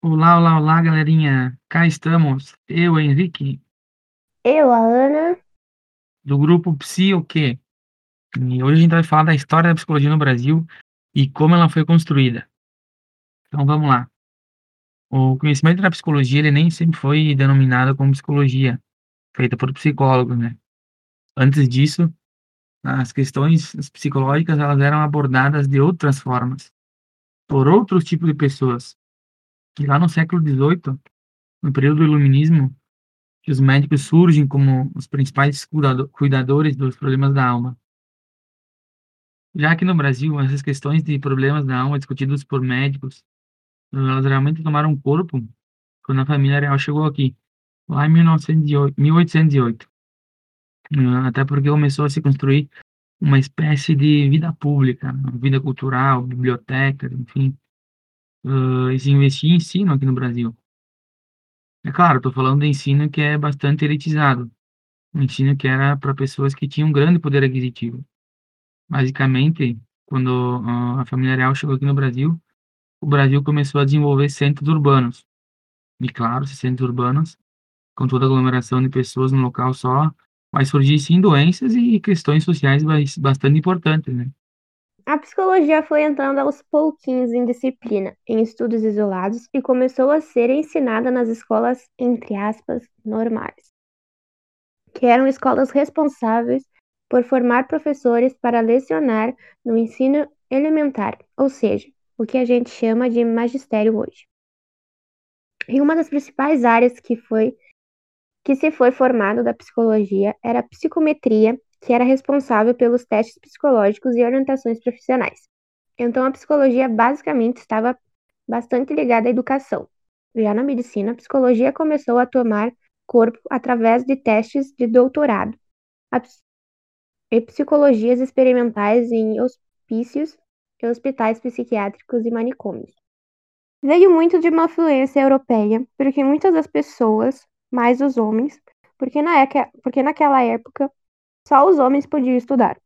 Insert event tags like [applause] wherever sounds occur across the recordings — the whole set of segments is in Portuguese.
Olá, olá, olá, galerinha. Cá estamos. Eu, Henrique, Eu, a Ana. do grupo Psi o quê? E hoje a gente vai falar da história da psicologia no Brasil e como ela foi construída. Então vamos lá. O conhecimento da psicologia, ele nem sempre foi denominado como psicologia, feita por psicólogos, né? Antes disso, as questões psicológicas, elas eram abordadas de outras formas, por outros tipos de pessoas. Lá no século XVIII, no período do Iluminismo, os médicos surgem como os principais cuidado- cuidadores dos problemas da alma. Já aqui no Brasil, essas questões de problemas da alma discutidos por médicos, elas realmente tomaram corpo quando a família real chegou aqui, lá em 1908, 1808. Eh, Até porque começou a se construir uma espécie de vida pública, vida cultural, bibliotecas, enfim, e se investir em ensino aqui no Brasil. É claro, estou falando de ensino que é bastante elitizado, um ensino que era para pessoas que tinham grande poder aquisitivo. Basicamente, quando a família real chegou aqui no Brasil, o Brasil começou a desenvolver centros urbanos. E claro, esses centros urbanos, com toda aglomeração de pessoas num local só, vai surgir sim doenças e questões sociais bas- bastante importantes, né? A psicologia foi entrando aos pouquinhos em disciplina, em estudos isolados e começou a ser ensinada nas escolas, entre aspas, normais, que eram escolas responsáveis por formar professores para lecionar no ensino elementar, ou seja, o que a gente chama de magistério hoje. E uma das principais áreas que foi que se foi formado da psicologia era a psicometria, que era responsável pelos testes psicológicos e orientações profissionais. Então, a psicologia basicamente estava bastante ligada à educação. Já na medicina, a psicologia começou a tomar corpo através de testes de doutorado e psicologias experimentais em hospícios hospitais psiquiátricos e manicômios. Veio muito de uma influência europeia, porque muitas das pessoas, mais os homens, porque, na época, porque naquela época só os homens podiam estudar.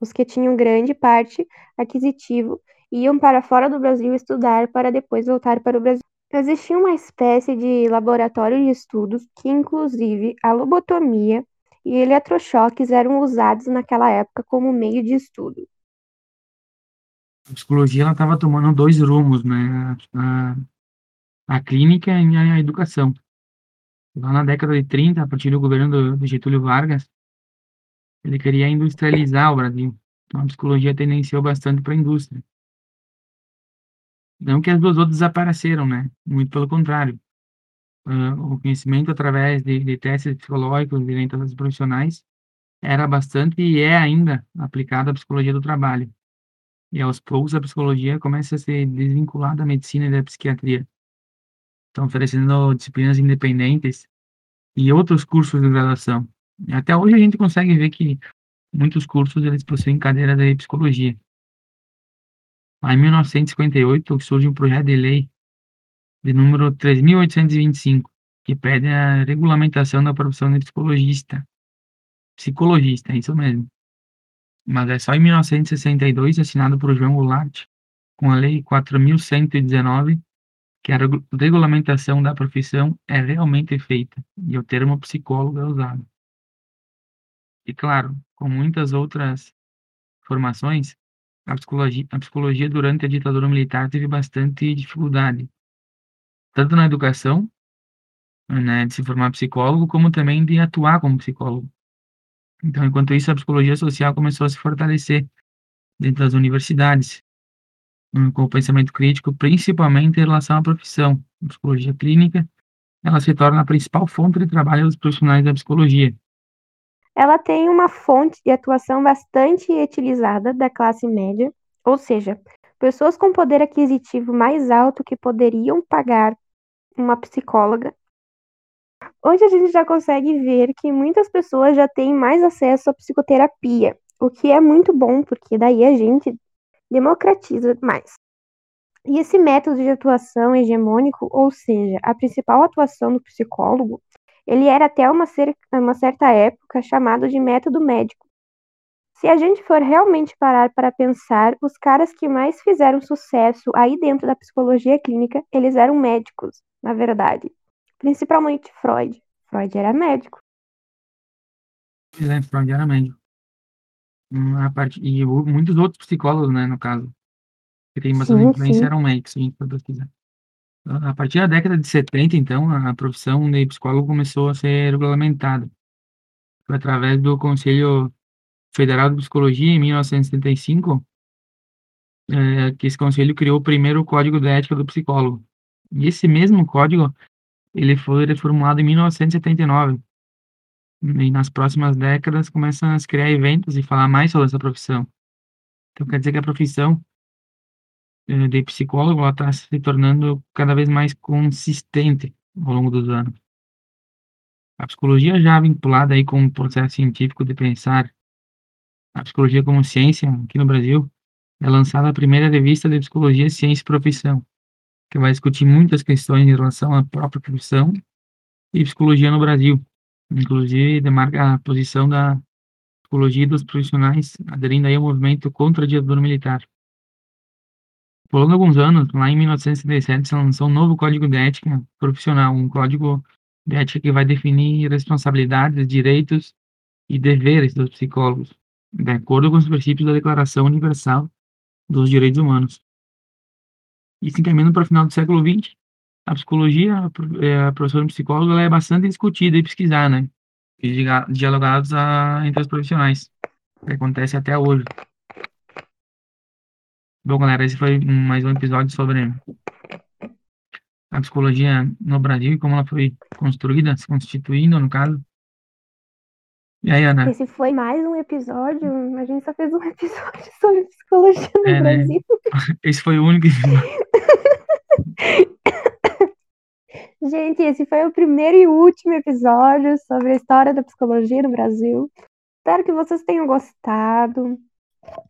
Os que tinham grande parte aquisitivo iam para fora do Brasil estudar para depois voltar para o Brasil. Existia uma espécie de laboratório de estudos que, inclusive, a lobotomia e eletrochoques eram usados naquela época como meio de estudo. A psicologia, estava tomando dois rumos, né? A, a clínica e a educação. Lá na década de 30, a partir do governo do, do Getúlio Vargas, ele queria industrializar o Brasil. Então, a psicologia tendenciou bastante para a indústria. Não que as duas outras desapareceram, né? Muito pelo contrário. Ah, o conhecimento através de, de testes psicológicos e orientações profissionais era bastante e é ainda aplicado à psicologia do trabalho. E aos poucos a psicologia começa a se desvincular da medicina e da psiquiatria. Estão oferecendo disciplinas independentes e outros cursos de graduação. Até hoje a gente consegue ver que muitos cursos eles possuem cadeira de psicologia. Em 1958 surge um projeto de lei de número 3.825, que pede a regulamentação da profissão de psicologista. Psicologista, é isso mesmo. Mas é só em 1962, assinado por João Goulart, com a Lei 4.119, que a regu- regulamentação da profissão é realmente feita e o termo psicólogo é usado. E claro, com muitas outras formações, a psicologia, a psicologia durante a ditadura militar teve bastante dificuldade, tanto na educação, né, de se formar psicólogo, como também de atuar como psicólogo. Então, enquanto isso, a psicologia social começou a se fortalecer dentro das universidades, hum, com o pensamento crítico, principalmente em relação à profissão. A psicologia clínica, ela se torna a principal fonte de trabalho dos profissionais da psicologia. Ela tem uma fonte de atuação bastante utilizada da classe média, ou seja, pessoas com poder aquisitivo mais alto que poderiam pagar uma psicóloga. Hoje a gente já consegue ver que muitas pessoas já têm mais acesso à psicoterapia, o que é muito bom, porque daí a gente democratiza mais. E esse método de atuação hegemônico, ou seja, a principal atuação do psicólogo, ele era até uma, uma certa época chamado de método médico. Se a gente for realmente parar para pensar, os caras que mais fizeram sucesso aí dentro da psicologia clínica, eles eram médicos, na verdade. Principalmente Freud. Freud era médico. É, Freud era médico. Hum, parte, e muitos outros psicólogos, né, no caso, que tem bastante Sim, influência, sim. eram médicos, se a gente for pesquisar. A partir da década de 70, então, a profissão de psicólogo começou a ser regulamentada. Foi através do Conselho Federal de Psicologia, em 1975, eh, que esse conselho criou o primeiro Código de Ética do Psicólogo. E esse mesmo código, ele foi reformulado em 1979. E nas próximas décadas começam a se criar eventos e falar mais sobre essa profissão. Então quer dizer que a profissão de psicólogo ela está se tornando cada vez mais consistente ao longo dos anos. A psicologia já vinculada aí com o processo científico de pensar a psicologia como ciência aqui no Brasil, é lançada a primeira revista de psicologia, ciência e profissão, que vai discutir muitas questões em relação à própria profissão e psicologia no Brasil. Inclusive, demarca a posição da psicologia dos profissionais aderindo aí ao movimento contra a ditadura militar. Por alguns anos, lá em 1967, se lançou um novo Código de Ética Profissional, um código de ética que vai definir responsabilidades, direitos e deveres dos psicólogos, de acordo com os princípios da Declaração Universal dos Direitos Humanos. E se encaminhando para o final do século XX, a psicologia, a pro- a profissão de psicólogo, ela é bastante discutida e pesquisada, né? E dialogados a, entre os profissionais, que acontece até hoje. Bom, galera, esse foi mais um episódio sobre a psicologia no Brasil e como ela foi construída, se constituindo, no caso. E aí, Ana? Esse foi mais um episódio. A gente só fez um [laughs] episódio sobre psicologia no É, né? Brasil. [laughs] Esse foi o único episódio. [laughs] Gente, esse foi o primeiro e último episódio sobre a história da psicologia no Brasil. Espero que vocês tenham gostado.